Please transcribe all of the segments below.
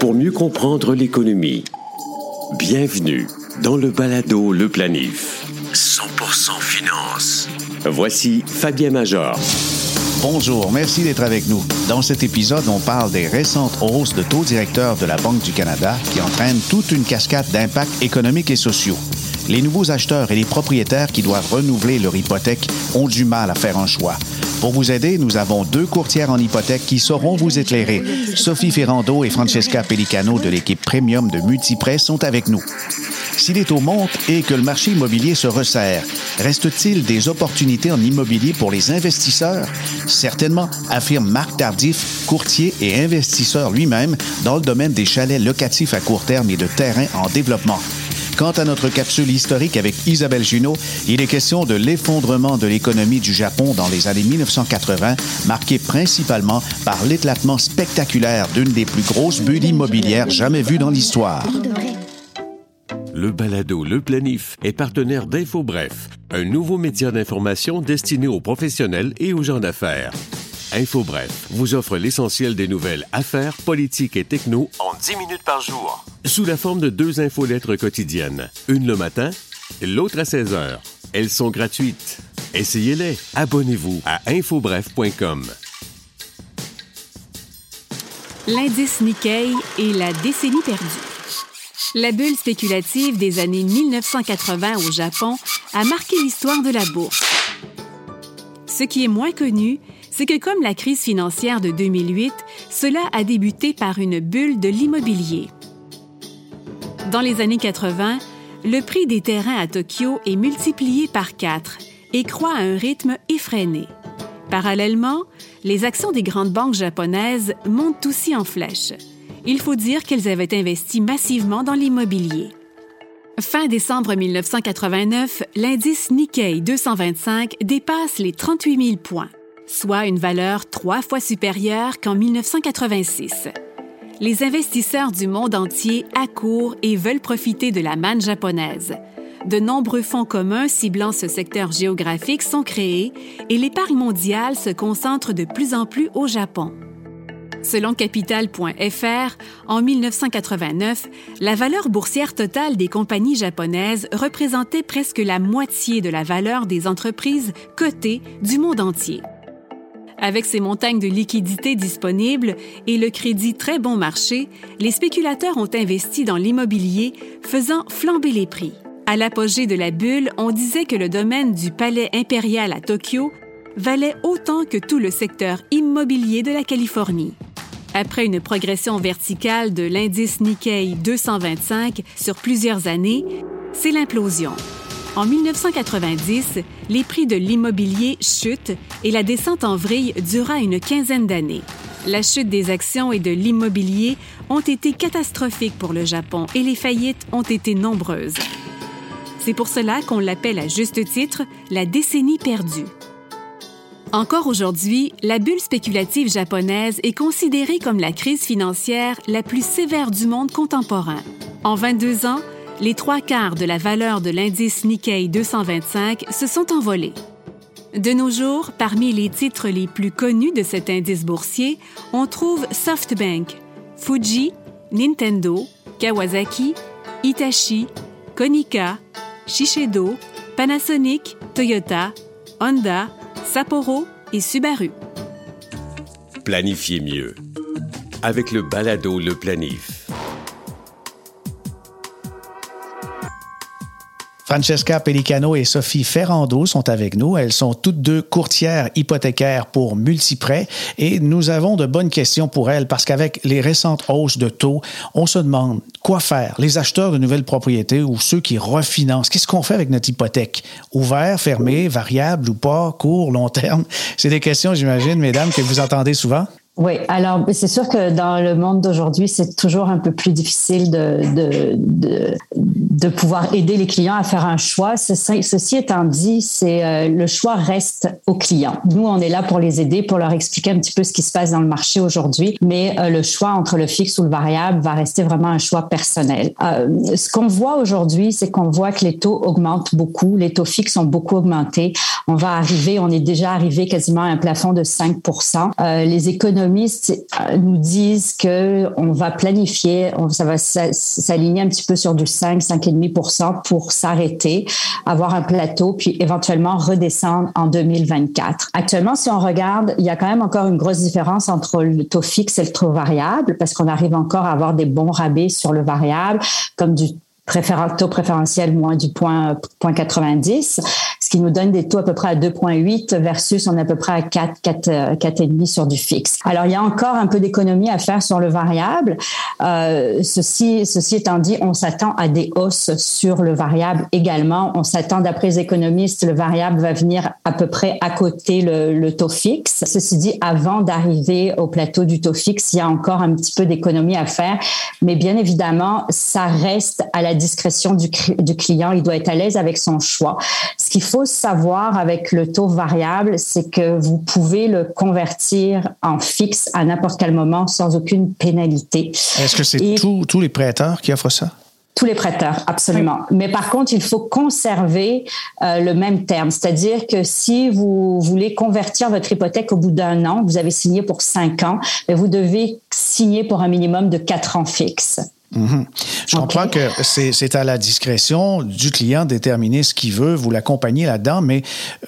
Pour mieux comprendre l'économie, bienvenue dans le balado Le Planif. 100% finance. Voici Fabien Major. Bonjour, merci d'être avec nous. Dans cet épisode, on parle des récentes hausses de taux directeurs de la Banque du Canada qui entraînent toute une cascade d'impacts économiques et sociaux. Les nouveaux acheteurs et les propriétaires qui doivent renouveler leur hypothèque ont du mal à faire un choix. Pour vous aider, nous avons deux courtières en hypothèque qui sauront vous éclairer. Sophie Ferrando et Francesca Pellicano de l'équipe Premium de Multiprêt sont avec nous. Si les taux montent et que le marché immobilier se resserre, reste-t-il des opportunités en immobilier pour les investisseurs? Certainement, affirme Marc Tardif, courtier et investisseur lui-même dans le domaine des chalets locatifs à court terme et de terrains en développement. Quant à notre capsule historique avec Isabelle Junot, il est question de l'effondrement de l'économie du Japon dans les années 1980, marqué principalement par l'éclatement spectaculaire d'une des plus grosses bulles immobilières jamais vues dans l'histoire. Le balado Le Planif est partenaire d'InfoBref, un nouveau média d'information destiné aux professionnels et aux gens d'affaires. InfoBref vous offre l'essentiel des nouvelles affaires, politiques et techno en 10 minutes par jour. Sous la forme de deux infolettres quotidiennes. Une le matin, l'autre à 16 heures. Elles sont gratuites. Essayez-les. Abonnez-vous à infobref.com. L'indice Nikkei et la décennie perdue. La bulle spéculative des années 1980 au Japon a marqué l'histoire de la bourse. Ce qui est moins connu, c'est que comme la crise financière de 2008, cela a débuté par une bulle de l'immobilier. Dans les années 80, le prix des terrains à Tokyo est multiplié par quatre et croît à un rythme effréné. Parallèlement, les actions des grandes banques japonaises montent aussi en flèche. Il faut dire qu'elles avaient investi massivement dans l'immobilier. Fin décembre 1989, l'indice Nikkei 225 dépasse les 38 000 points, soit une valeur trois fois supérieure qu'en 1986. Les investisseurs du monde entier accourent et veulent profiter de la manne japonaise. De nombreux fonds communs ciblant ce secteur géographique sont créés et l'épargne mondiale se concentre de plus en plus au Japon. Selon Capital.fr, en 1989, la valeur boursière totale des compagnies japonaises représentait presque la moitié de la valeur des entreprises cotées du monde entier. Avec ces montagnes de liquidités disponibles et le crédit très bon marché, les spéculateurs ont investi dans l'immobilier, faisant flamber les prix. À l'apogée de la bulle, on disait que le domaine du palais impérial à Tokyo valait autant que tout le secteur immobilier de la Californie. Après une progression verticale de l'indice Nikkei 225 sur plusieurs années, c'est l'implosion. En 1990, les prix de l'immobilier chutent et la descente en vrille dura une quinzaine d'années. La chute des actions et de l'immobilier ont été catastrophiques pour le Japon et les faillites ont été nombreuses. C'est pour cela qu'on l'appelle à juste titre la décennie perdue. Encore aujourd'hui, la bulle spéculative japonaise est considérée comme la crise financière la plus sévère du monde contemporain. En 22 ans, les trois quarts de la valeur de l'indice Nikkei 225 se sont envolés. De nos jours, parmi les titres les plus connus de cet indice boursier, on trouve SoftBank, Fuji, Nintendo, Kawasaki, Hitachi, Konica, Shiseido, Panasonic, Toyota, Honda, Sapporo et Subaru. Planifiez mieux. Avec le balado Le Planif. Francesca Pellicano et Sophie Ferrando sont avec nous. Elles sont toutes deux courtières hypothécaires pour Multiprêt et nous avons de bonnes questions pour elles parce qu'avec les récentes hausses de taux, on se demande quoi faire. Les acheteurs de nouvelles propriétés ou ceux qui refinancent, qu'est-ce qu'on fait avec notre hypothèque? Ouvert, fermé, variable ou pas, court, long terme? C'est des questions, j'imagine, mesdames, que vous entendez souvent. Oui, alors c'est sûr que dans le monde d'aujourd'hui, c'est toujours un peu plus difficile de, de, de, de, pouvoir aider les clients à faire un choix. Ceci étant dit, c'est euh, le choix reste aux clients. Nous, on est là pour les aider, pour leur expliquer un petit peu ce qui se passe dans le marché aujourd'hui, mais euh, le choix entre le fixe ou le variable va rester vraiment un choix personnel. Euh, ce qu'on voit aujourd'hui, c'est qu'on voit que les taux augmentent beaucoup, les taux fixes ont beaucoup augmenté. On va arriver, on est déjà arrivé quasiment à un plafond de 5% Les économies euh, nous disent que on va planifier, ça va s'aligner un petit peu sur du 5, 5,5% pour s'arrêter, avoir un plateau, puis éventuellement redescendre en 2024. Actuellement, si on regarde, il y a quand même encore une grosse différence entre le taux fixe et le taux variable, parce qu'on arrive encore à avoir des bons rabais sur le variable, comme du taux préférentiel moins du point, point 90, ce qui nous donne des taux à peu près à 2,8 versus on est à peu près à 4, 4, 4,5 sur du fixe. Alors, il y a encore un peu d'économie à faire sur le variable. Euh, ceci, ceci étant dit, on s'attend à des hausses sur le variable également. On s'attend, d'après les économistes, le variable va venir à peu près à côté le, le taux fixe. Ceci dit, avant d'arriver au plateau du taux fixe, il y a encore un petit peu d'économie à faire. Mais bien évidemment, ça reste à la discrétion du, du client. Il doit être à l'aise avec son choix. Ce qu'il faut savoir avec le taux variable, c'est que vous pouvez le convertir en fixe à n'importe quel moment sans aucune pénalité. Est-ce que c'est tous les prêteurs qui offrent ça? Tous les prêteurs, absolument. Mais par contre, il faut conserver euh, le même terme. C'est-à-dire que si vous voulez convertir votre hypothèque au bout d'un an, vous avez signé pour cinq ans, mais vous devez signer pour un minimum de quatre ans fixes. Mhm. Je comprends que c'est à la discrétion du client de déterminer ce qu'il veut, vous l'accompagnez là-dedans, mais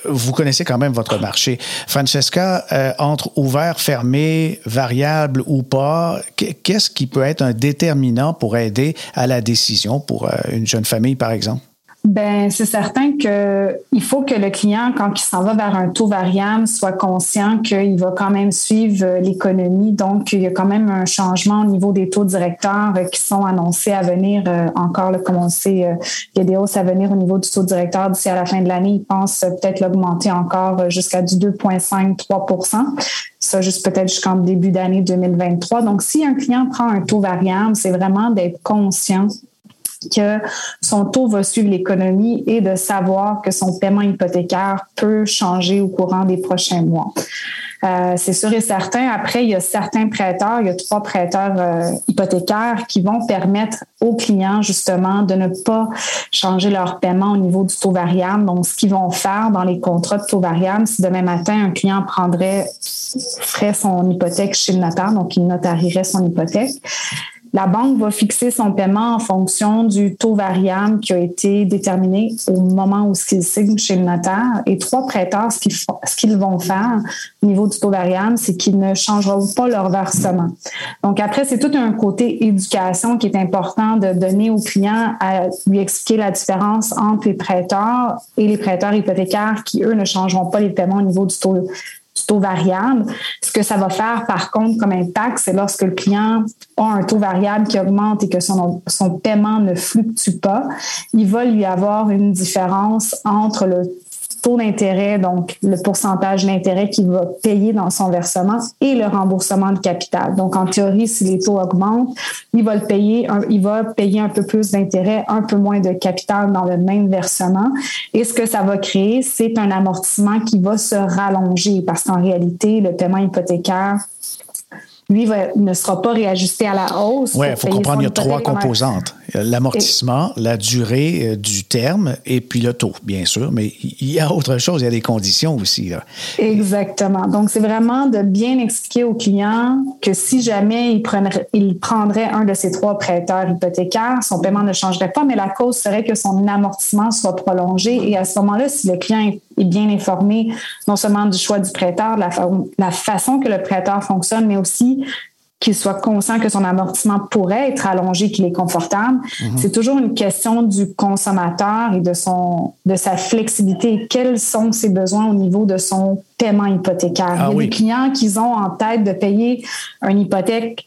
euh, vous connaissez quand même votre marché. Francesca, euh, entre ouvert, fermé, variable ou pas, qu'est-ce qui peut être un déterminant pour aider à la décision pour euh, une jeune famille, par exemple? Ben, c'est certain que il faut que le client, quand il s'en va vers un taux variable, soit conscient qu'il va quand même suivre euh, l'économie. Donc, il y a quand même un changement au niveau des taux directeurs euh, qui sont annoncés à venir euh, encore, comme on sait, il y a des hausses à venir au niveau du taux directeur d'ici à la fin de l'année. Ils pensent peut-être l'augmenter encore jusqu'à du 2,5-3% ça juste peut-être jusqu'en début d'année 2023. Donc, si un client prend un taux variable, c'est vraiment d'être conscient que son taux va suivre l'économie et de savoir que son paiement hypothécaire peut changer au courant des prochains mois. Euh, c'est sûr et certain. Après, il y a certains prêteurs, il y a trois prêteurs euh, hypothécaires qui vont permettre aux clients justement de ne pas changer leur paiement au niveau du taux variable. Donc, ce qu'ils vont faire dans les contrats de taux variable, si demain matin un client prendrait ferait son hypothèque chez le notaire, donc il notarierait son hypothèque, la banque va fixer son paiement en fonction du taux variable qui a été déterminé au moment où il signe chez le notaire. Et trois prêteurs, ce qu'ils vont faire au niveau du taux variable, c'est qu'ils ne changeront pas leur versement. Donc après, c'est tout un côté éducation qui est important de donner au client à lui expliquer la différence entre les prêteurs et les prêteurs hypothécaires qui, eux, ne changeront pas les paiements au niveau du taux taux variable. Ce que ça va faire, par contre, comme impact, c'est lorsque le client a un taux variable qui augmente et que son, paiement ne fluctue pas, il va lui avoir une différence entre le taux d'intérêt, donc le pourcentage d'intérêt qu'il va payer dans son versement et le remboursement de capital. Donc, en théorie, si les taux augmentent, il va le payer, il va payer un peu plus d'intérêt, un peu moins de capital dans le même versement. Et ce que ça va créer, c'est un amortissement qui va se rallonger parce qu'en réalité, le paiement hypothécaire lui ne sera pas réajusté à la hausse. Oui, il faut comprendre qu'il y a trois composantes. L'amortissement, la durée euh, du terme et puis le taux, bien sûr. Mais il y a autre chose, il y a des conditions aussi. Exactement. Donc, c'est vraiment de bien expliquer au client que si jamais il, il prendrait un de ces trois prêteurs hypothécaires, son paiement ne changerait pas, mais la cause serait que son amortissement soit prolongé. Et à ce moment-là, si le client est bien informé non seulement du choix du prêteur, de la, la façon que le prêteur fonctionne, mais aussi qu'il soit conscient que son amortissement pourrait être allongé, qu'il est confortable. Mhm. C'est toujours une question du consommateur et de son de sa flexibilité. Quels sont ses besoins au niveau de son paiement hypothécaire? Ah Il y a des clients qui ont en tête de payer une hypothèque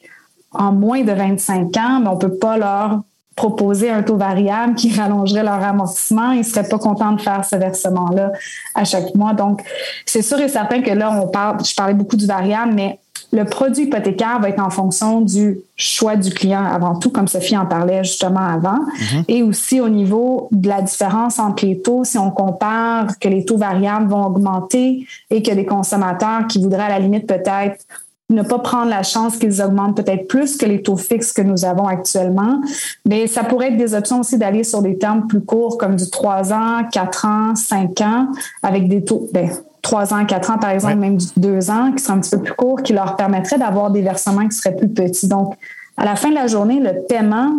en moins de 25 ans, mais on peut pas leur proposer un taux variable qui rallongerait leur amortissement, ils seraient pas contents de faire ce versement-là à chaque mois. Donc, c'est sûr et certain que là, on parle, je parlais beaucoup du variable, mais le produit hypothécaire va être en fonction du choix du client avant tout, comme Sophie en parlait justement avant, mhm. et aussi au niveau de la différence entre les taux, si on compare que les taux variables vont augmenter et que les consommateurs qui voudraient à la limite peut-être ne pas prendre la chance qu'ils augmentent peut-être plus que les taux fixes que nous avons actuellement. Mais ça pourrait être des options aussi d'aller sur des termes plus courts comme du 3 ans, 4 ans, 5 ans avec des taux, ben, trois ans, quatre ans, par exemple, même deux ans, qui sera un petit peu plus court, qui leur permettrait d'avoir des versements qui seraient plus petits. Donc, à la fin de la journée, le paiement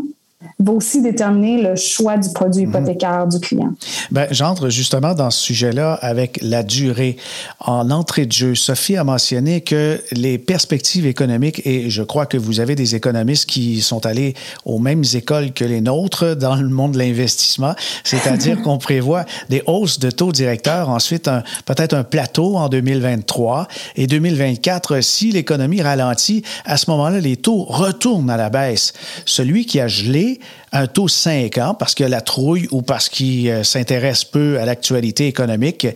va aussi déterminer le choix du produit mhm. hypothécaire du client. Ben, j'entre justement dans ce sujet-là avec la durée. En entrée de jeu, Sophie a mentionné que les perspectives économiques, et je crois que vous avez des économistes qui sont allés aux mêmes écoles que les nôtres dans le monde de l'investissement, c'est-à-dire qu'on prévoit des hausses de taux directeurs, ensuite peut-être un plateau en 2023 et 2024, si l'économie ralentit, à ce moment-là, les taux retournent à la baisse. Celui qui a gelé un taux 5 ans parce que la trouille ou parce qu'il euh, s'intéresse peu à l'actualité économique,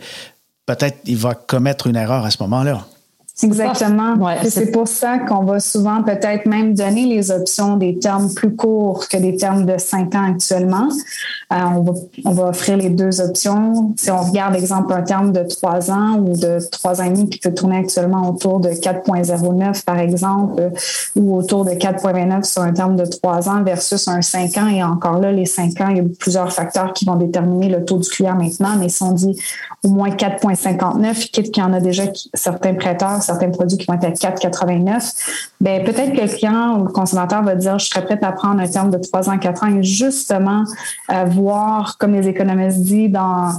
peut-être il va commettre une erreur à ce moment-là. Exactement. c'est pour ça qu'on va souvent peut-être même donner les options des termes plus courts que des termes de 5 ans actuellement. Euh, on, va, on, va, offrir les deux options. Si on regarde, exemple, un terme de 3 ans ou de 3 ans et demi qui peut tourner actuellement autour de 4,09 par exemple, ou autour de 4,29 sur un terme de 3 ans versus un 5 ans. Et encore là, les 5 ans, il y a plusieurs facteurs qui vont déterminer le taux du client maintenant, mais si on dit au moins 4,59, quitte qu'il y en a déjà certains prêteurs, certains produits qui vont être à 4,89, ben peut-être que le client ou le consommateur va dire je serais prêt à prendre un terme de 3 ans, 4 ans et justement voir, comme les économistes disent, dans,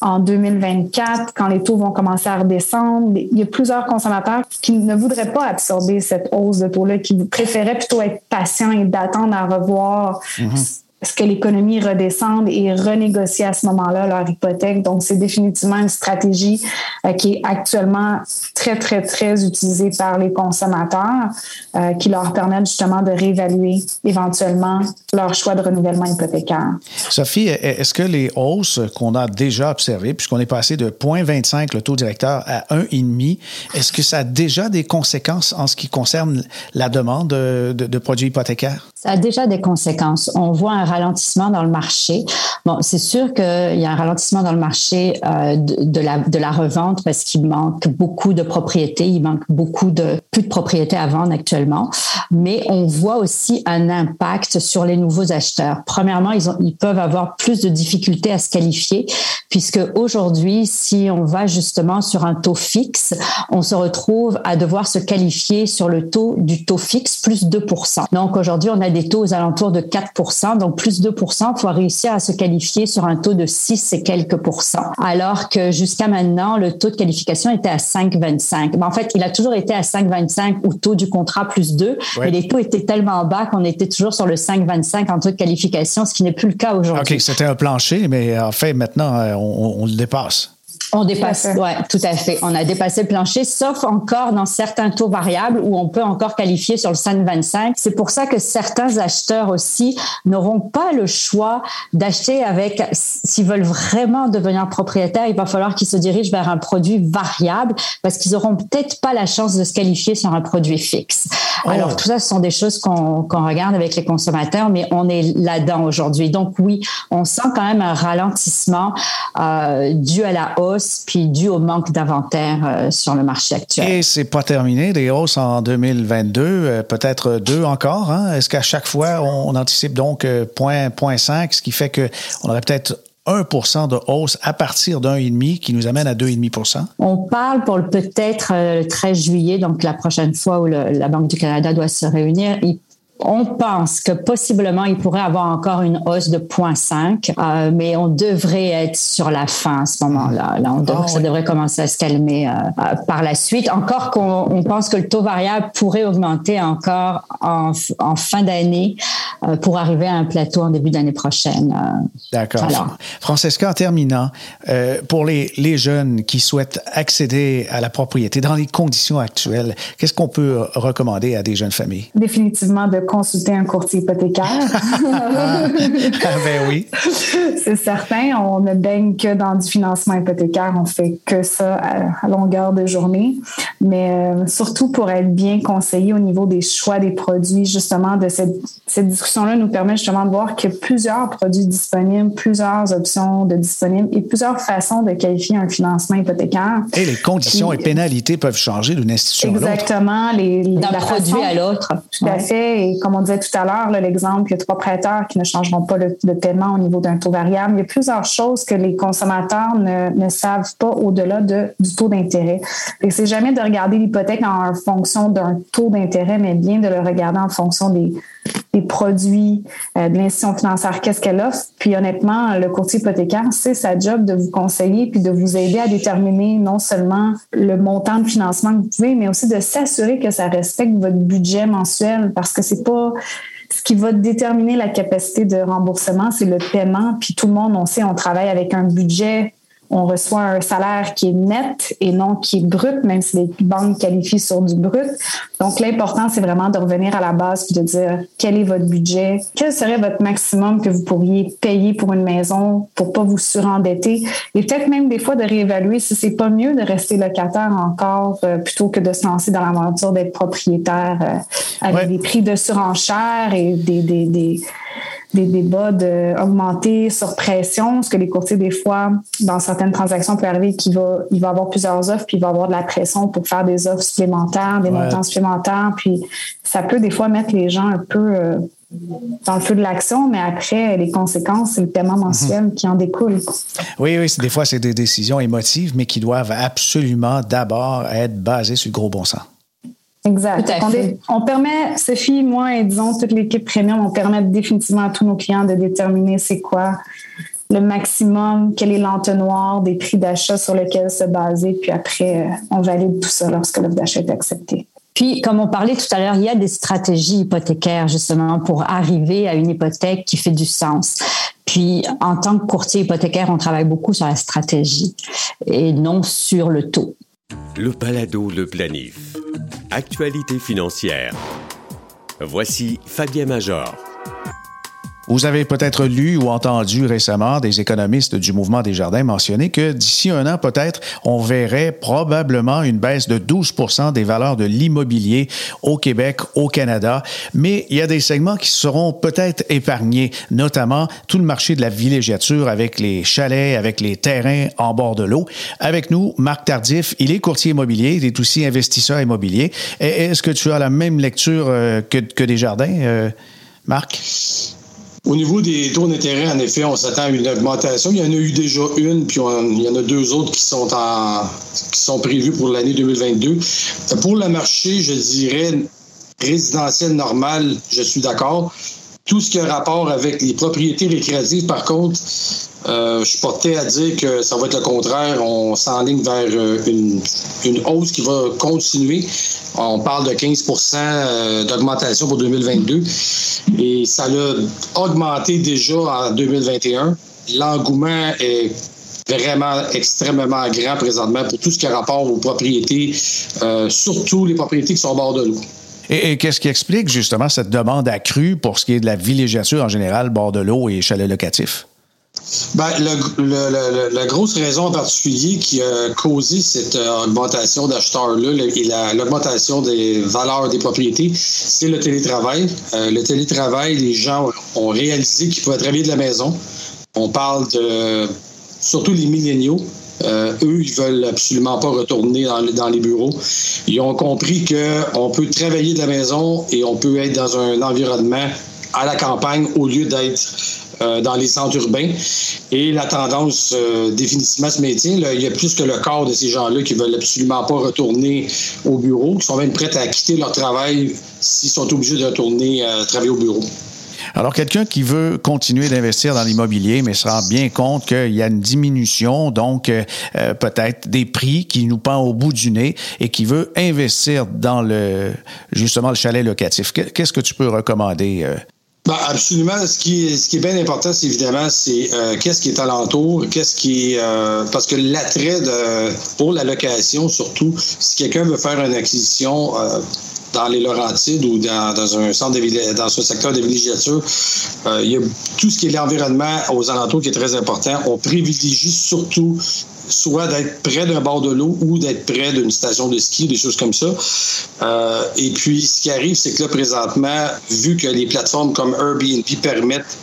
en 2024, quand les taux vont commencer à redescendre, il y a plusieurs consommateurs qui ne voudraient pas absorber cette hausse de taux-là, qui préféraient plutôt être patients et d'attendre à revoir. Mm-hmm ce que l'économie redescende et renégocier à ce moment-là leur hypothèque. Donc, c'est définitivement une stratégie euh, qui est actuellement très, très, très utilisée par les consommateurs euh, qui leur permet justement de réévaluer éventuellement leur choix de renouvellement hypothécaire. Sophie, est-ce que les hausses qu'on a déjà observées, puisqu'on est passé de 0,25 le taux directeur à 1,5, est-ce que ça a déjà des conséquences en ce qui concerne la demande de, de produits hypothécaires? Ça a déjà des conséquences. On voit un ralentissement dans le marché. Bon, c'est sûr qu'il y a un ralentissement dans le marché euh, de, la, revente parce qu'il manque beaucoup de propriétés, il manque beaucoup de plus de propriétés à vendre actuellement. Mais on voit aussi un impact sur les nouveaux acheteurs. Premièrement, ils, ils peuvent avoir plus de difficultés à se qualifier puisque aujourd'hui, si on va justement sur un taux fixe, on se retrouve à devoir se qualifier sur le taux du taux fixe plus 2%. Donc aujourd'hui, on a des taux aux alentours de 4%, donc plus 2%, il faut réussir à se qualifier sur un taux de 6 et quelques pourcents. Alors que jusqu'à maintenant, le taux de qualification était à 5,25. Mais en fait, il a toujours été à 5,25 ou taux du contrat plus 2, mais les taux étaient tellement bas qu'on était toujours sur le 5,25 en taux de qualification, ce qui n'est plus le cas aujourd'hui. OK, c'était un plancher, mais en fait, maintenant, euh, on le dépasse. On dépasse, ouais, tout à fait. On a dépassé le plancher, sauf encore dans certains taux variables où on peut encore qualifier sur le 5,25. C'est pour ça que certains acheteurs aussi n'auront pas le choix d'acheter avec, s'ils veulent vraiment devenir propriétaires, il va falloir qu'ils se dirigent vers un produit variable parce qu'ils auront peut-être pas la chance de se qualifier sur un produit fixe. Oh. Alors tout ça, ce sont des choses qu'on regarde avec les consommateurs, mais on est là-dedans aujourd'hui. Donc oui, on sent quand même un ralentissement euh, dû à la hausse puis dû au manque d'inventaire euh, sur le marché actuel. Et c'est pas terminé, des hausses en 2022, euh, peut-être deux encore. Hein? Est-ce qu'à chaque fois, on, anticipe donc 0,5, euh, ce qui fait qu'on aurait peut-être 1 de hausse à partir d'un et demi qui nous amène à 2,5 On parle pour peut-être le 13 juillet, donc la prochaine fois où la Banque du Canada doit se réunir, on pense que possiblement il pourrait avoir encore une hausse de 0,5, euh, mais on devrait être sur la fin à ce moment-là. Là, ah ça devrait commencer à se calmer euh, euh, par la suite. Encore qu'on pense que le taux variable pourrait augmenter encore en, fin d'année pour arriver à un plateau en début d'année prochaine. D'accord. Francesca, en terminant, pour les, les jeunes qui souhaitent accéder à la propriété dans les conditions actuelles, qu'est-ce qu'on peut recommander à des jeunes familles? Définitivement de consulter un courtier hypothécaire. ah, ben oui. C'est certain. On ne baigne que dans du financement hypothécaire. On fait que ça à, longueur de journée. Mais euh, surtout pour être bien conseillé au niveau des choix des produits, justement, de cette, cette discussion-là nous permet justement de voir qu'il y a plusieurs produits disponibles, plusieurs options de disponibles et plusieurs façons de qualifier un financement hypothécaire. Et les conditions et pénalités peuvent changer d'une institution à l'autre. Exactement. D'un produit à l'autre. Tout à fait. Et comme on disait tout à l'heure, l'exemple, il y a trois prêteurs qui ne changeront pas le, paiement au niveau d'un taux variable. Il y a plusieurs choses que les consommateurs ne, ne savent pas au-delà de, du taux d'intérêt. Et c'est jamais de regarder l'hypothèque en fonction d'un taux d'intérêt, mais bien de le regarder en fonction des, des produits euh, de l'institution financière, qu'est-ce qu'elle offre. Puis honnêtement, le courtier hypothécaire, c'est sa job de vous conseiller puis de vous aider à déterminer non seulement le montant de financement que vous pouvez, mais aussi de s'assurer que ça respecte votre budget mensuel parce que c'est pas ce qui va déterminer la capacité de remboursement, c'est le paiement. Puis tout le monde, on sait, on travaille avec un budget on reçoit un salaire qui est net et non qui est brut, même si les banques qualifient sur du brut. Donc, l'important, c'est vraiment de revenir à la base et de dire quel est votre budget, quel serait votre maximum que vous pourriez payer pour une maison pour pas vous surendetter? Et peut-être même des fois de réévaluer si c'est pas mieux de rester locataire encore euh, plutôt que de se lancer dans l'aventure d'être propriétaire euh, avec des prix de surenchère et des, des, des des débats d'augmenter sur pression, ce que les courtiers, des fois, dans certaines transactions, peut arriver qu'il va, il va avoir plusieurs offres, puis il va avoir de la pression pour faire des offres supplémentaires, des montants supplémentaires, puis ça peut des fois mettre les gens un peu euh, dans le feu de l'action, mais après, les conséquences, c'est le paiement mensuel mhm. qui en découle. Oui, oui, des fois, c'est des décisions émotives, mais qui doivent absolument d'abord être basées sur le gros bon sens. Exact. On, permet, Sophie, moi et disons toute l'équipe premium, on permet définitivement à tous nos clients de déterminer c'est quoi le maximum, quel est l'entonnoir des prix d'achat sur lesquels se baser, puis après, euh, on valide tout ça lorsque l'offre d'achat est acceptée. Puis, comme on parlait tout à l'heure, il y a des stratégies hypothécaires justement pour arriver à une hypothèque qui fait du sens. Puis, en tant que courtier hypothécaire, on travaille beaucoup sur la stratégie et non sur le taux. Le Palado, le planif. Actualité financière. Voici Fabien Major. Vous avez peut-être lu ou entendu récemment des économistes du mouvement des jardins mentionner que d'ici un an, peut-être, on verrait probablement une baisse de 12% des valeurs de l'immobilier au Québec, au Canada. Mais il y a des segments qui seront peut-être épargnés, notamment tout le marché de la villégiature avec les chalets, avec les terrains en bord de l'eau. Avec nous, Marc Tardif, il est courtier immobilier, il est aussi investisseur immobilier. Est-ce que tu as la même lecture euh, que, que des jardins, euh, Marc? Au niveau des taux d'intérêt, en effet, on s'attend à une augmentation. Il y en a eu déjà une, puis il y en a deux autres qui sont en qui sont prévus pour l'année 2022. Pour le marché, je dirais résidentiel normal, je suis d'accord. Tout ce qui a rapport avec les propriétés récréatives, par contre, euh, je suis porté à dire que ça va être le contraire. On s'enligne vers euh, une, hausse qui va continuer. On parle de 15% euh, d'augmentation pour 2022 et ça a augmenté déjà en 2021. L'engouement est vraiment extrêmement grand présentement pour tout ce qui a rapport aux propriétés, surtout les propriétés qui sont au bord de l'eau. Et, et qu'est-ce qui explique justement cette demande accrue pour ce qui est de la villégiature en général, bord de l'eau et chalet locatif? Ben, la grosse raison en particulier qui a causé cette euh, augmentation d'acheteurs-là et l'augmentation des valeurs des propriétés, c'est le télétravail. Euh, le télétravail, les gens ont réalisé qu'ils pouvaient travailler de la maison. On parle de surtout les milléniaux. Euh, eux, ils veulent absolument pas retourner dans, dans les bureaux. Ils ont compris qu'on peut travailler de la maison et on peut être dans un environnement à la campagne au lieu d'être euh, dans les centres urbains. Et la tendance euh, définitivement se maintient. il y a plus que le corps de ces gens-là qui veulent absolument pas retourner au bureau, qui sont même prêts à quitter leur travail s'ils sont obligés de retourner euh, travailler au bureau. Alors, quelqu'un qui veut continuer d'investir dans l'immobilier, mais se rend bien compte qu'il y a une diminution, donc peut-être des prix qui nous pend au bout du nez et qui veut investir dans le justement le chalet locatif. Qu'est-ce que tu peux recommander? Ben, absolument. Ce qui, est, ce bien important, c'est évidemment, c'est euh, qu'est-ce qui est alentour, qu'est-ce qui est... Euh, parce que l'attrait pour la location, surtout, si quelqu'un veut faire une acquisition euh, dans les Laurentides ou dans, dans un centre de, dans un secteur de villégiature, il y a tout ce qui est l'environnement aux alentours qui est très important. On privilégie surtout soit d'être près d'un bord de l'eau ou d'être près d'une station de ski, des choses comme ça. Euh, et puis, ce qui arrive, c'est que là, présentement, vu que les plateformes comme Airbnb permettent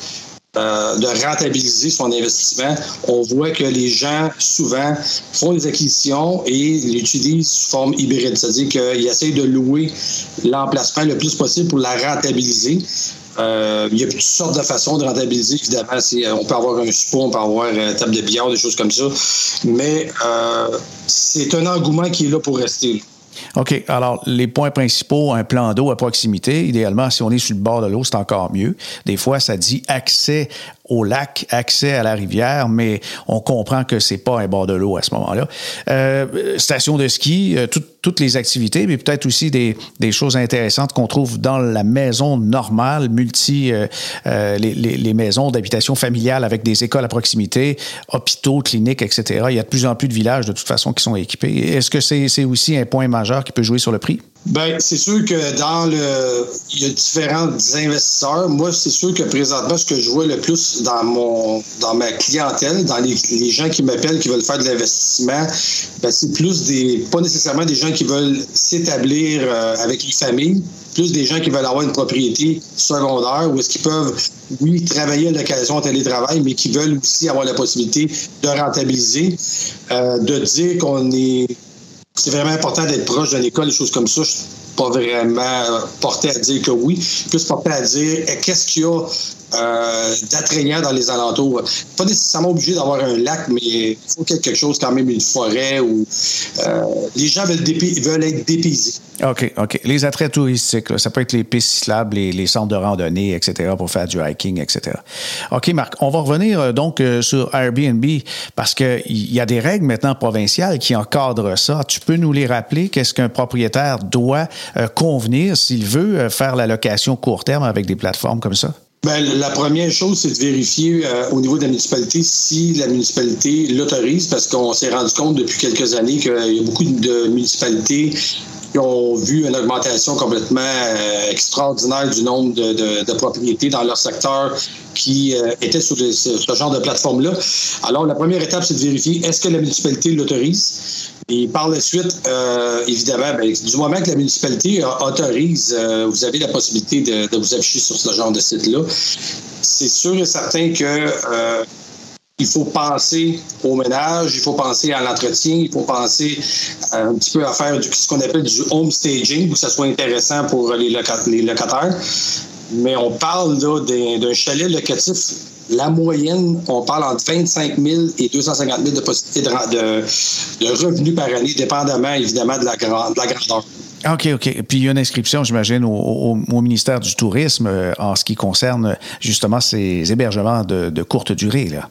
euh, de rentabiliser son investissement, on voit que les gens, souvent, font des acquisitions et l'utilisent sous forme hybride. C'est-à-dire qu'ils essayent de louer l'emplacement le plus possible pour la rentabiliser. Euh, il y a toutes sortes de façons de rentabiliser, évidemment. Euh, on peut avoir un support, on peut avoir une table de billard, des choses comme ça. Mais c'est un engouement qui est là pour rester. OK. Alors, les points principaux, un plan d'eau à proximité. Idéalement, si on est sur le bord de l'eau, c'est encore mieux. Des fois, ça dit accès au lac, accès à la rivière, mais on comprend que c'est pas un bord de l'eau à ce moment-là. Euh, station de ski, euh, toutes les activités, mais peut-être aussi des, des, choses intéressantes qu'on trouve dans la maison normale, multi, euh, euh les, les, les, maisons d'habitation familiale avec des écoles à proximité, hôpitaux, cliniques, etc. Il y a de plus en plus de villages de toute façon qui sont équipés. Est-ce que c'est aussi un point majeur qui peut jouer sur le prix? Ben, c'est sûr que dans le. Il y a différents investisseurs. Moi, c'est sûr que présentement, ce que je vois le plus dans mon dans ma clientèle, dans les, gens qui m'appellent, qui veulent faire de l'investissement, ben, c'est plus des. pas nécessairement des gens qui veulent s'établir euh, avec une famille, plus des gens qui veulent avoir une propriété secondaire où est-ce qu'ils peuvent, oui, travailler à l'occasion en télétravail, mais qui veulent aussi avoir la possibilité de rentabiliser, euh, de dire qu'on est c'est vraiment important d'être proche d'une école, des choses comme ça. Je suis pas vraiment porté à dire que oui, plus porté à dire eh, qu'est-ce qu'il y a euh, dans les alentours. Pas nécessairement obligé d'avoir un lac, mais il faut quelque chose, quand même, une forêt où euh, les gens veulent, veulent être dépaysés. OK, OK. Les attraits touristiques, ça peut être les pistes cyclables, les, centres de randonnée, etc., pour faire du hiking, etc. OK, Marc, on va revenir euh, donc sur Airbnb parce qu'il y a des règles maintenant provinciales qui encadrent ça. Tu peux nous les rappeler? Qu'est-ce qu'un propriétaire doit convenir s'il veut faire la location court terme avec des plateformes comme ça? Bien, la première chose, c'est de vérifier euh, au niveau de la municipalité si la municipalité l'autorise, parce qu'on s'est rendu compte depuis quelques années qu'il y a beaucoup de municipalités qui ont vu une augmentation complètement euh, extraordinaire du nombre de, propriétés dans leur secteur qui euh, étaient sur, ce genre de plateforme-là. Alors, la première étape, c'est de vérifier est-ce que la municipalité l'autorise. Et par la suite, euh, évidemment, ben, du moment que la municipalité autorise, euh, vous avez la possibilité de, vous afficher sur ce genre de site-là. C'est sûr et certain que euh, il faut penser au ménage, il faut penser à l'entretien, il faut penser un petit peu à faire du, ce qu'on appelle du home staging pour que ça soit intéressant pour les, locataires. Mais on parle d'un chalet locatif la moyenne, on parle entre 25 000 et 250 000 de possibilités de, revenus par année, dépendamment évidemment de la, grandeur. OK, OK. Puis il y a une inscription, j'imagine, au, ministère du Tourisme euh, en ce qui concerne justement ces hébergements de, de courte durée. Là.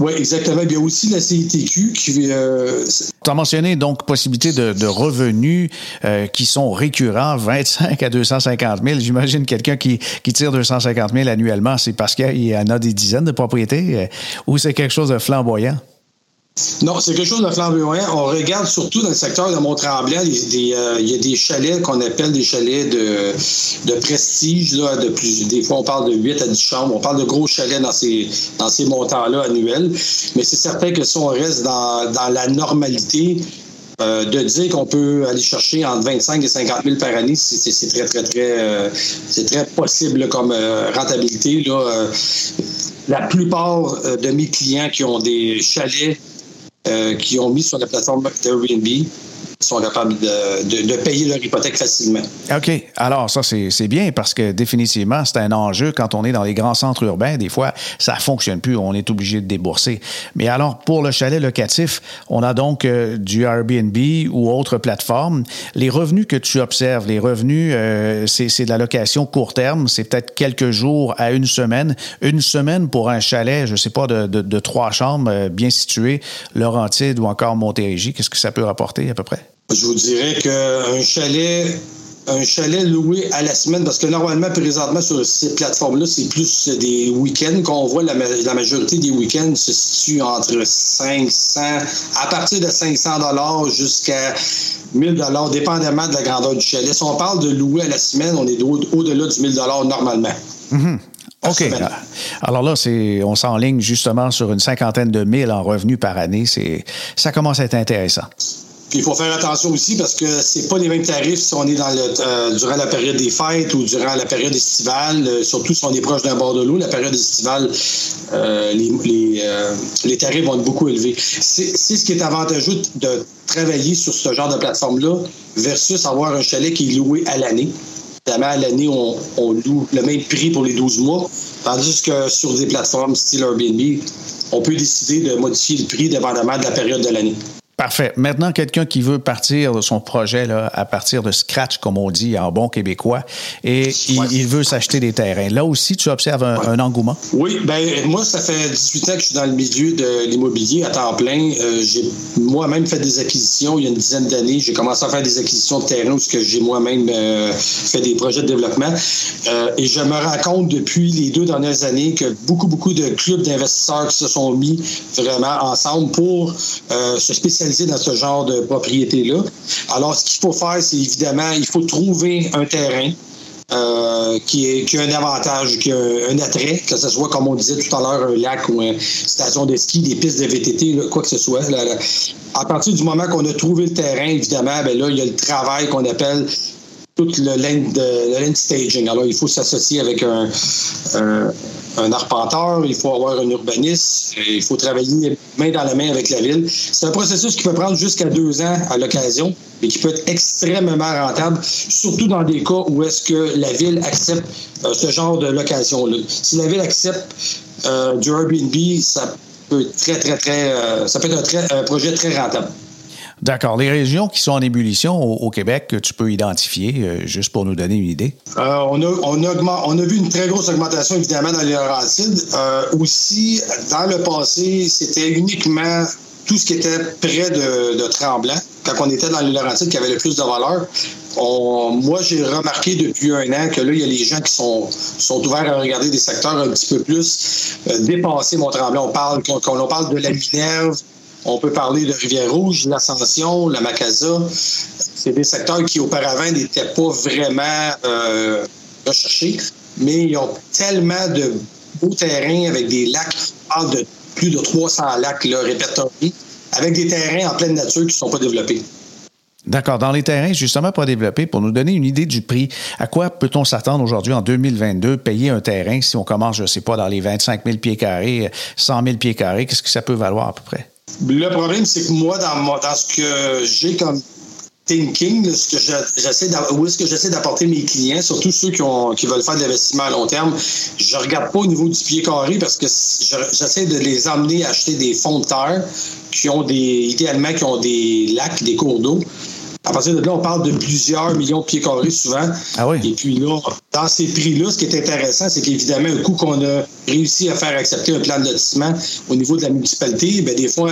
Oui, exactement. Il y a aussi la CITQ qui. Euh, tu as mentionné donc possibilité de, revenus euh, qui sont récurrents, 25 à 250 000. J'imagine quelqu'un qui, qui tire 250 000 annuellement, c'est parce qu'il y en a des dizaines de propriétés euh, ou c'est quelque chose de flamboyant? Non, c'est quelque chose de flamboyant. On regarde surtout dans le secteur de Mont-Tremblant, euh, il y a des chalets qu'on appelle des chalets de, prestige. Là, des fois, on parle de 8 à 10 chambres. On parle de gros chalets dans ces, dans ces montants-là annuels. Mais c'est certain que si on reste dans, la normalité, euh, de dire qu'on peut aller chercher entre 25 et 50 000 par année, c'est très, très, très, euh, c'est très possible comme rentabilité. Là. la plupart de mes clients qui ont des chalets euh, qui ont mis sur la plateforme Airbnb sont capables de, payer leur hypothèque facilement. OK. Alors, ça, c'est bien parce que définitivement, c'est un enjeu quand on est dans les grands centres urbains. Des fois, ça ne fonctionne plus. On est obligé de débourser. Mais alors, pour le chalet locatif, on a donc euh, du Airbnb ou autre plateforme. Les revenus que tu observes, les revenus, euh, c'est de la location court terme. C'est peut-être quelques jours à une semaine. Une semaine pour un chalet, je ne sais pas, de, de, trois chambres euh, bien situées, Laurentide ou encore Montérégie. Qu'est-ce que ça peut rapporter à peu près? Je vous dirais qu'un chalet un chalet loué à la semaine, parce que normalement, présentement, sur ces plateformes-là, c'est plus des week-ends qu'on voit. La, majorité des week-ends se situent entre 500, à partir de 500 jusqu'à 1000 dépendamment de la grandeur du chalet. Si on parle de louer à la semaine, on est au-delà du 1000 normalement. Mm-hmm. OK. Alors là, c'est, on s'enligne justement sur une cinquantaine de mille en revenus par année. C'est, ça commence à être intéressant. Puis il faut faire attention aussi parce que c'est pas les mêmes tarifs si on est dans le, euh, durant la période des fêtes ou durant la période estivale, euh, surtout si on est proche d'un bord de l'eau. La période estivale, euh, les, les, les, tarifs vont être beaucoup élevés. C'est ce qui est avantageux de travailler sur ce genre de plateforme-là versus avoir un chalet qui est loué à l'année. Évidemment, à l'année, on, on, loue le même prix pour les 12 mois, tandis que sur des plateformes style Airbnb, on peut décider de modifier le prix dépendamment de la période de l'année. Parfait. Maintenant, quelqu'un qui veut partir de son projet là, à partir de scratch, comme on dit en bon québécois, et il, veut s'acheter des terrains. Là aussi, tu observes un, engouement? Oui, ben moi, ça fait 18 ans que je suis dans le milieu de l'immobilier à temps plein. Euh, j'ai moi-même fait des acquisitions il y a une dizaine d'années. J'ai commencé à faire des acquisitions de terrains où j'ai moi-même euh, fait des projets de développement. Euh, et je me rends compte depuis les deux dernières années que beaucoup, beaucoup de clubs d'investisseurs qui se sont mis vraiment ensemble pour se spécialiser dans ce genre de propriété-là. Alors, ce qu'il faut faire, c'est évidemment, il faut trouver un terrain euh, qui, a un avantage, qui a un, attrait, que ce soit, comme on disait tout à l'heure, un lac ou une station de ski, des pistes de VTT, quoi que ce soit. À partir du moment qu'on a trouvé le terrain, évidemment, ben là, il y a le travail qu'on appelle tout le land, staging. Alors, il faut s'associer avec un arpenteur, il faut avoir un urbaniste, il faut travailler main dans la main avec la ville. C'est un processus qui peut prendre jusqu'à deux ans à l'occasion et qui peut être extrêmement rentable, surtout dans des cas où est-ce que la ville accepte euh, ce genre de location-là. Si la ville accepte euh, du Airbnb, ça peut être très, très, très, euh, ça peut être un projet très rentable. D'accord. Les régions qui sont en ébullition au, Québec, que tu peux identifier, euh, juste pour nous donner une idée? Euh, on, a, on, on, a vu une très grosse augmentation, évidemment, dans les Laurentides. Euh, aussi, dans le passé, c'était uniquement tout ce qui était près de, Tremblant, quand on était dans les Laurentides, qui avait le plus de valeur. moi, j'ai remarqué depuis un an que là, il y a les gens qui sont, sont ouverts à regarder des secteurs un petit peu plus dépassés, Mont-Tremblant. On parle, quand on parle de la Minerve, on peut parler de Rivière-Rouge, l'Ascension, la Macasa. C'est des secteurs qui auparavant n'étaient pas vraiment euh, recherchés, mais ils ont tellement de beaux terrains avec des lacs. De plus de 300 lacs répertoriés, avec des terrains en pleine nature qui ne sont pas développés. D'accord. Dans les terrains, justement, pas développés, pour nous donner une idée du prix, à quoi peut-on s'attendre aujourd'hui en 2022, payer un terrain si on commence, je ne sais pas, dans les 25 000 pieds carrés, 100 000 pieds carrés, qu'est-ce que ça peut valoir à peu près? Le problème, c'est que moi, dans, ce que j'ai comme thinking, ce que j'essaie où est-ce que j'essaie d'apporter mes clients, surtout ceux qui, ont, qui veulent faire de l'investissement à long terme, je regarde pas au niveau du pied carré parce que j'essaie de les emmener à acheter des fonds de terre qui ont des, idéalement, qui ont des lacs, des cours d'eau. À partir de là, on parle de plusieurs millions de pieds carrés souvent. Ah oui. Et puis là, dans ces prix-là, ce qui est intéressant, c'est qu'évidemment, un coup qu'on a réussi à faire accepter un plan de lotissement au niveau de la municipalité, bien, des fois,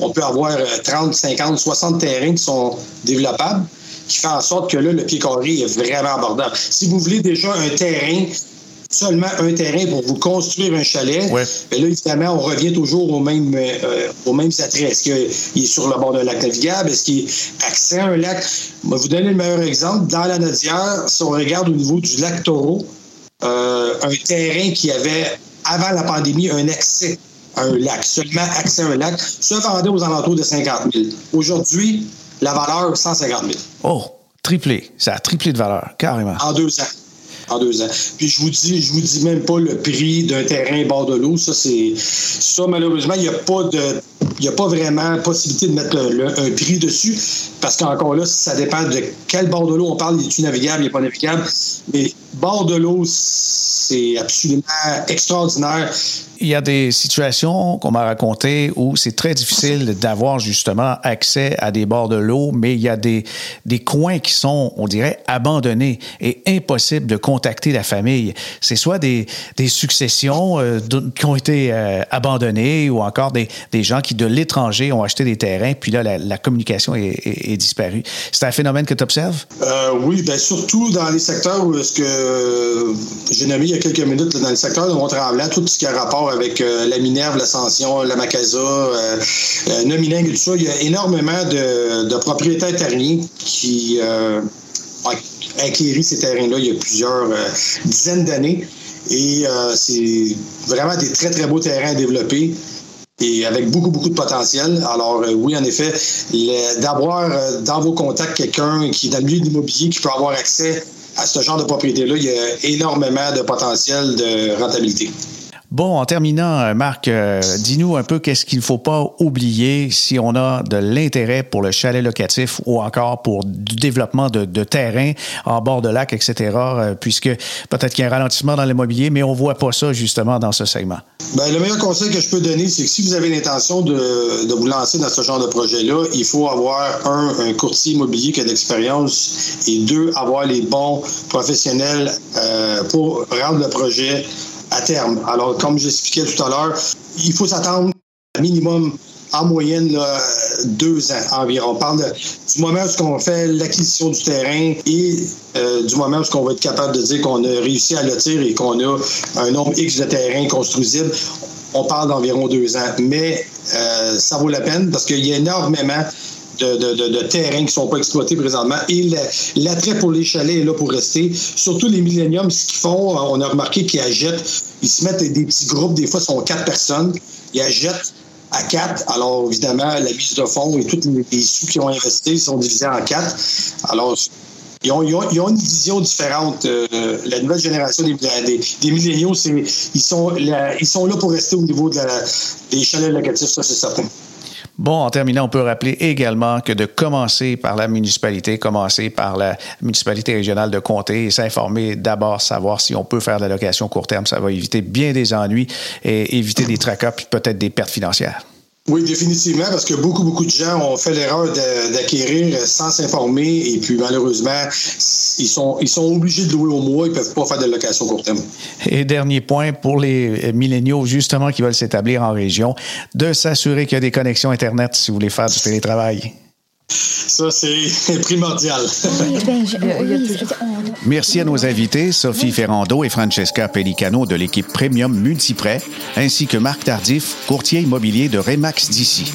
on, peut avoir 30, 50, 60 terrains qui sont développables qui fait en sorte que là, le pied carré est vraiment abordable. Si vous voulez déjà un terrain seulement un terrain pour vous construire un chalet, ouais. là, évidemment, on revient toujours au même, euh, aux mêmes attraits. Est-ce qu'il est sur le bord d'un lac navigable? Est-ce qu'il est accès à un lac? Je vais vous donner le meilleur exemple. Dans la Nodière, si on regarde au niveau du lac Taureau, euh, un terrain qui avait, avant la pandémie, un accès à un lac, seulement accès à un lac, se vendait aux alentours de 50 000. Aujourd'hui, la valeur, 150 000. Oh, triplé. Ça a triplé de valeur, carrément. En deux ans en deux ans. Puis je vous dis, je vous dis même pas le prix d'un terrain bord de l'eau. Ça, c'est ça, malheureusement, il n'y a pas de. Il a pas vraiment possibilité de mettre un prix dessus parce qu'encore là, ça dépend de quel bord de l'eau on parle. Est-il navigable, il n'est pas navigable? Mais bord de l'eau, c'est absolument extraordinaire il y a des situations qu'on m'a racontées où c'est très difficile d'avoir justement accès à des bords de l'eau, mais il y a des, des coins qui sont, on dirait, abandonnés et impossible de contacter la famille. C'est soit des, des successions euh, qui ont été euh, abandonnées ou encore des, des gens qui, de l'étranger, ont acheté des terrains, puis là, la, communication est, est, disparue. C'est un phénomène que tu observes? Euh, oui, bien surtout dans les secteurs où est-ce que j'ai nommé il y a quelques minutes, dans le secteur de Mont-Tremblant, tout ce qui a rapport avec euh, la Minerve, l'Ascension, la Macasa, euh, euh Nomiling et tout ça. Il y a énormément de, propriétaires terriens qui ont acquéri ces terrains-là il y a plusieurs dizaines d'années. Et c'est vraiment des très, très beaux terrains à développer et avec beaucoup, beaucoup de potentiel. Alors oui, en effet, d'avoir dans vos contacts quelqu'un qui est dans le milieu de l'immobilier, qui peut avoir accès à ce genre de propriété-là, il y a énormément de potentiel de rentabilité. Bon, en terminant, euh, Marc, euh, dis-nous un peu qu'est-ce qu'il ne faut pas oublier si on a de l'intérêt pour le chalet locatif ou encore pour du développement de, de terrain en bord de lac, etc., euh, puisque peut-être qu'il y a un ralentissement dans l'immobilier, mais on ne voit pas ça justement dans ce segment. Bien, le meilleur conseil que je peux donner, c'est que si vous avez l'intention de, vous lancer dans ce genre de projet-là, il faut avoir un, un courtier immobilier qui a de l'expérience et deux, avoir les bons professionnels pour rendre le projet à terme. Alors, comme j'expliquais tout à l'heure, il faut s'attendre minimum en moyenne deux ans environ. On parle du moment où on fait l'acquisition du terrain et euh, du moment où on va être capable de dire qu'on a réussi à lotir et qu'on a un nombre X de terrains construisibles. On parle d'environ deux ans. Mais euh, ça vaut la peine parce qu'il y a énormément de, terrains qui ne sont pas exploités présentement. Et l'attrait pour les chalets est là pour rester. Surtout les milléniums, ce qu'ils font, euh, on a remarqué qu'ils achètent, ils se mettent des petits groupes, des fois, ce sont quatre personnes. Ils achètent à quatre. Alors, évidemment, la mise de fonds et tous les, sous qu'ils ont investis sont divisés en quatre. Alors, ils ont, une vision différente. Euh, la nouvelle génération des, milléniaux, ils, sont ils sont là pour rester au niveau des chalets locatifs, ça c'est certain. Bon, en terminant, on peut rappeler également que de commencer par la municipalité, commencer par la municipalité régionale de comté et s'informer d'abord, savoir si on peut faire de la location court terme, ça va éviter bien des ennuis et éviter des tracas puis peut-être des pertes financières. Oui, définitivement, parce que beaucoup, beaucoup de gens ont fait l'erreur d'acquérir sans s'informer et puis malheureusement, ils sont, ils sont obligés de louer au mois, ils ne peuvent pas faire de location court terme. Et dernier point, pour les milléniaux justement qui veulent s'établir en région, de s'assurer qu'il y a des connexions Internet si vous voulez faire du télétravail. Ça, c'est primordial. Ben, Merci à nos invités, Sophie Ferrando et Francesca Pellicano de l'équipe Premium Multiprêt, ainsi que Marc Tardif, courtier immobilier de Remax d'ici.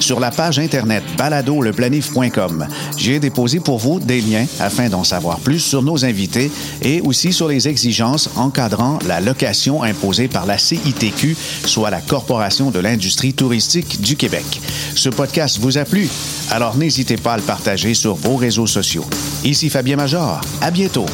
Sur la page Internet baladoleplanif.com, j'ai déposé pour vous des liens afin d'en savoir plus sur nos invités et aussi sur les exigences encadrant la location imposée par la CITQ, soit la Corporation de l'industrie touristique du Québec. Ce podcast vous a plu? Alors n'hésitez pas à le partager sur vos réseaux sociaux. Ici Fabien Major. À bientôt.